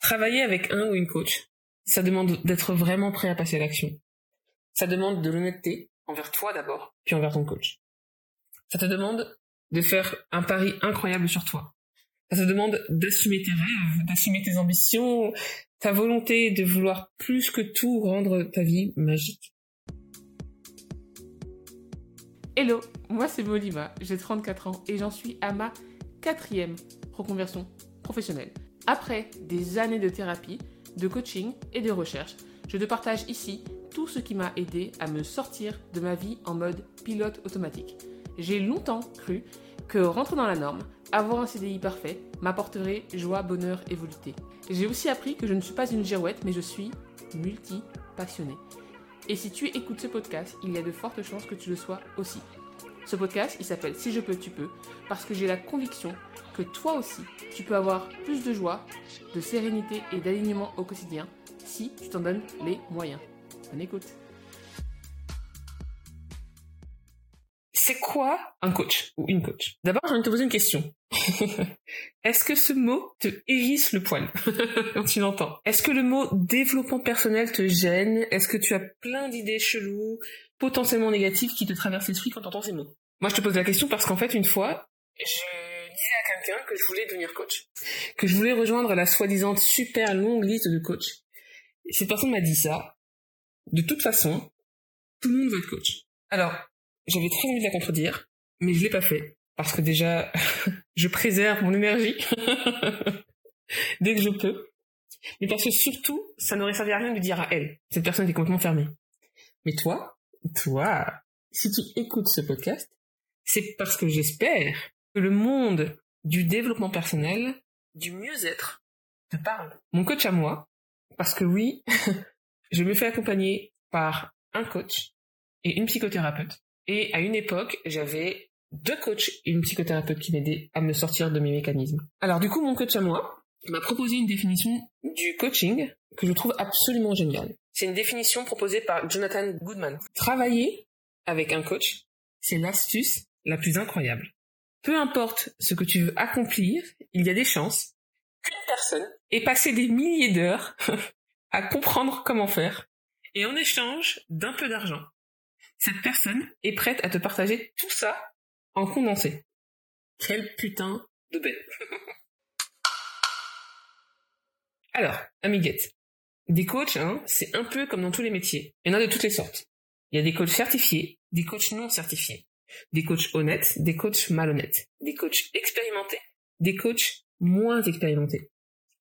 Travailler avec un ou une coach, ça demande d'être vraiment prêt à passer à l'action. Ça demande de l'honnêteté envers toi d'abord, puis envers ton coach. Ça te demande de faire un pari incroyable sur toi. Ça te demande d'assumer tes rêves, d'assumer tes ambitions, ta volonté de vouloir plus que tout rendre ta vie magique. Hello, moi c'est Molima, j'ai 34 ans et j'en suis à ma quatrième reconversion professionnelle. Après des années de thérapie, de coaching et de recherche, je te partage ici tout ce qui m'a aidé à me sortir de ma vie en mode pilote automatique. J'ai longtemps cru que rentrer dans la norme, avoir un CDI parfait, m'apporterait joie, bonheur et volupté. J'ai aussi appris que je ne suis pas une girouette, mais je suis multi-passionnée. Et si tu écoutes ce podcast, il y a de fortes chances que tu le sois aussi. Ce podcast, il s'appelle Si je peux, tu peux, parce que j'ai la conviction que toi aussi, tu peux avoir plus de joie, de sérénité et d'alignement au quotidien si tu t'en donnes les moyens. Bonne écoute. C'est quoi un coach ou une coach? D'abord, j'ai envie de te poser une question. Est-ce que ce mot te hérisse le poil? Quand tu l'entends Est-ce que le mot développement personnel te gêne? Est-ce que tu as plein d'idées cheloues, potentiellement négatives qui te traversent l'esprit quand tu entends ces mots Moi, je te pose la question parce qu'en fait, une fois, je disais à quelqu'un que je voulais devenir coach, que je voulais rejoindre la soi-disant super longue liste de coachs. Et cette personne m'a dit ça. De toute façon, tout le monde veut être coach. Alors, j'avais très envie de la contredire, mais je l'ai pas fait parce que déjà, je préserve mon énergie dès que je peux. Mais parce que surtout, ça n'aurait servi à rien de dire à elle. Cette personne est complètement fermée. Mais toi, toi, si tu écoutes ce podcast, c'est parce que j'espère que le monde du développement personnel, du mieux-être, te parle. Mon coach à moi, parce que oui, je me fais accompagner par un coach et une psychothérapeute. Et à une époque, j'avais deux coachs et une psychothérapeute qui m'aidaient à me sortir de mes mécanismes. Alors du coup, mon coach à moi m'a proposé une définition du coaching que je trouve absolument géniale. C'est une définition proposée par Jonathan Goodman. Travailler avec un coach, c'est l'astuce la plus incroyable. Peu importe ce que tu veux accomplir, il y a des chances qu'une personne ait passé des milliers d'heures à comprendre comment faire, et en échange d'un peu d'argent, cette personne est prête à te partager tout ça en condensé. Quel putain de bête. Alors, amiguette, des coachs, hein, c'est un peu comme dans tous les métiers. Il y en a de toutes les sortes. Il y a des coachs certifiés, des coachs non certifiés, des coachs honnêtes, des coachs malhonnêtes, des coachs expérimentés, des coachs moins expérimentés,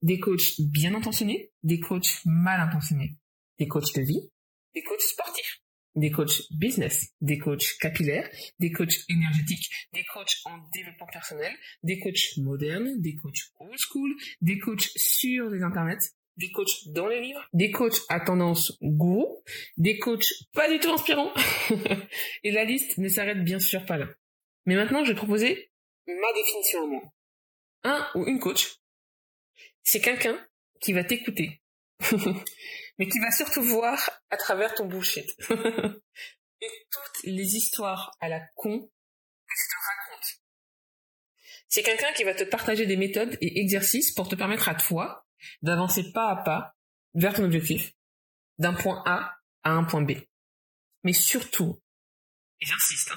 des coachs bien intentionnés, des coachs mal intentionnés, des coachs de vie, des coachs sportifs, des coachs business, des coachs capillaires, des coachs énergétiques, des coachs en développement personnel, des coachs modernes, des coachs old school, des coachs sur les internets, des coachs dans les livres, des coachs à tendance gourou, des coachs pas du tout inspirants. Et la liste ne s'arrête bien sûr pas là. Mais maintenant, je vais proposer ma définition à moi. Un ou une coach, c'est quelqu'un qui va t'écouter mais qui va surtout voir à travers ton bullshit. et toutes les histoires à la con que tu te racontes. C'est quelqu'un qui va te partager des méthodes et exercices pour te permettre à toi d'avancer pas à pas vers ton objectif, d'un point A à un point B. Mais surtout, et j'insiste, hein,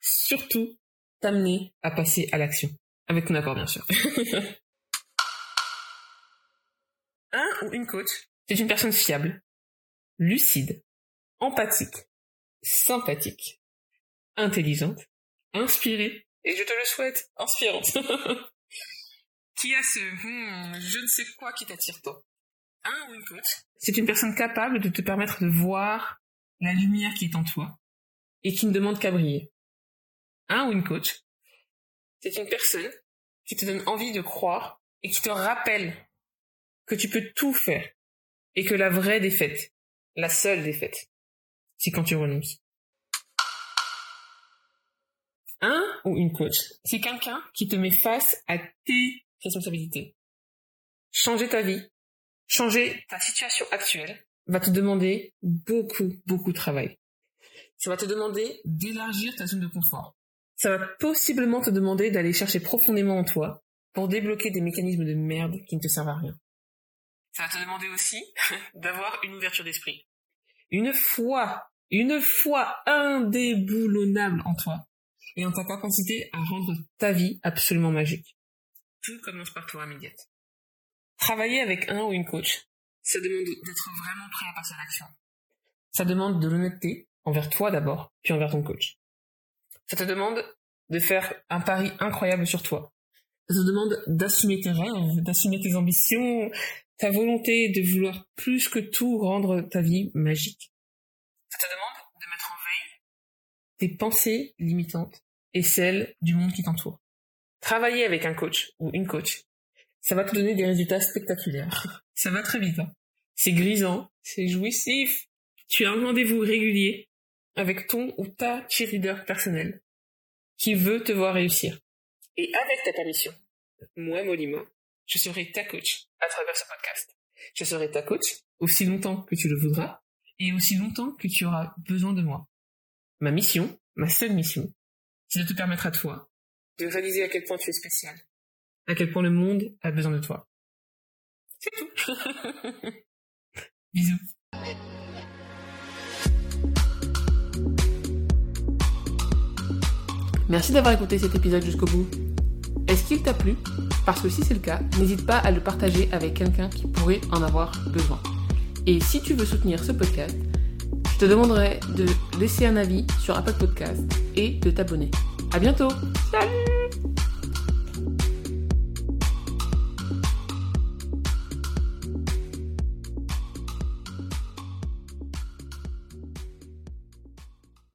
surtout t'amener à passer à l'action. Avec ton accord, bien sûr. un ou une coach c'est une personne fiable, lucide, empathique, sympathique, intelligente, inspirée, et je te le souhaite, inspirante, qui a ce hmm, je ne sais quoi qui t'attire toi. Un ou une coach, c'est une personne capable de te permettre de voir la lumière qui est en toi et qui ne demande qu'à briller. Un ou une coach, c'est une personne qui te donne envie de croire et qui te rappelle que tu peux tout faire et que la vraie défaite, la seule défaite, c'est quand tu renonces. Un ou une coach, c'est quelqu'un qui te met face à tes responsabilités. Changer ta vie, changer ta situation actuelle va te demander beaucoup, beaucoup de travail. Ça va te demander d'élargir ta zone de confort. Ça va possiblement te demander d'aller chercher profondément en toi pour débloquer des mécanismes de merde qui ne te servent à rien. Ça va te demander aussi d'avoir une ouverture d'esprit. Une foi, une foi indéboulonnable en toi et en ta capacité à rendre ta vie absolument magique. Tout commence par toi, immédiate. Travailler avec un ou une coach, ça demande d'être vraiment prêt à passer à l'action. Ça demande de l'honnêteté envers toi d'abord, puis envers ton coach. Ça te demande de faire un pari incroyable sur toi. Ça te demande d'assumer tes rêves, d'assumer tes ambitions, ta volonté de vouloir plus que tout rendre ta vie magique. Ça te demande de mettre en veille tes pensées limitantes et celles du monde qui t'entoure. Travailler avec un coach ou une coach, ça va te donner des résultats spectaculaires. Ça va très vite. Hein. C'est grisant, c'est jouissif. Tu as un rendez-vous régulier avec ton ou ta cheerleader personnel qui veut te voir réussir. Et avec ta permission, moi, Molima, je serai ta coach à travers ce podcast. Je serai ta coach aussi longtemps que tu le voudras et aussi longtemps que tu auras besoin de moi. Ma mission, ma seule mission, c'est de te permettre à toi de réaliser à quel point tu es spécial, à quel point le monde a besoin de toi. C'est tout. Bisous. Merci d'avoir écouté cet épisode jusqu'au bout. Est-ce qu'il t'a plu? Parce que si c'est le cas, n'hésite pas à le partager avec quelqu'un qui pourrait en avoir besoin. Et si tu veux soutenir ce podcast, je te demanderai de laisser un avis sur Apple Podcast et de t'abonner. À bientôt. Salut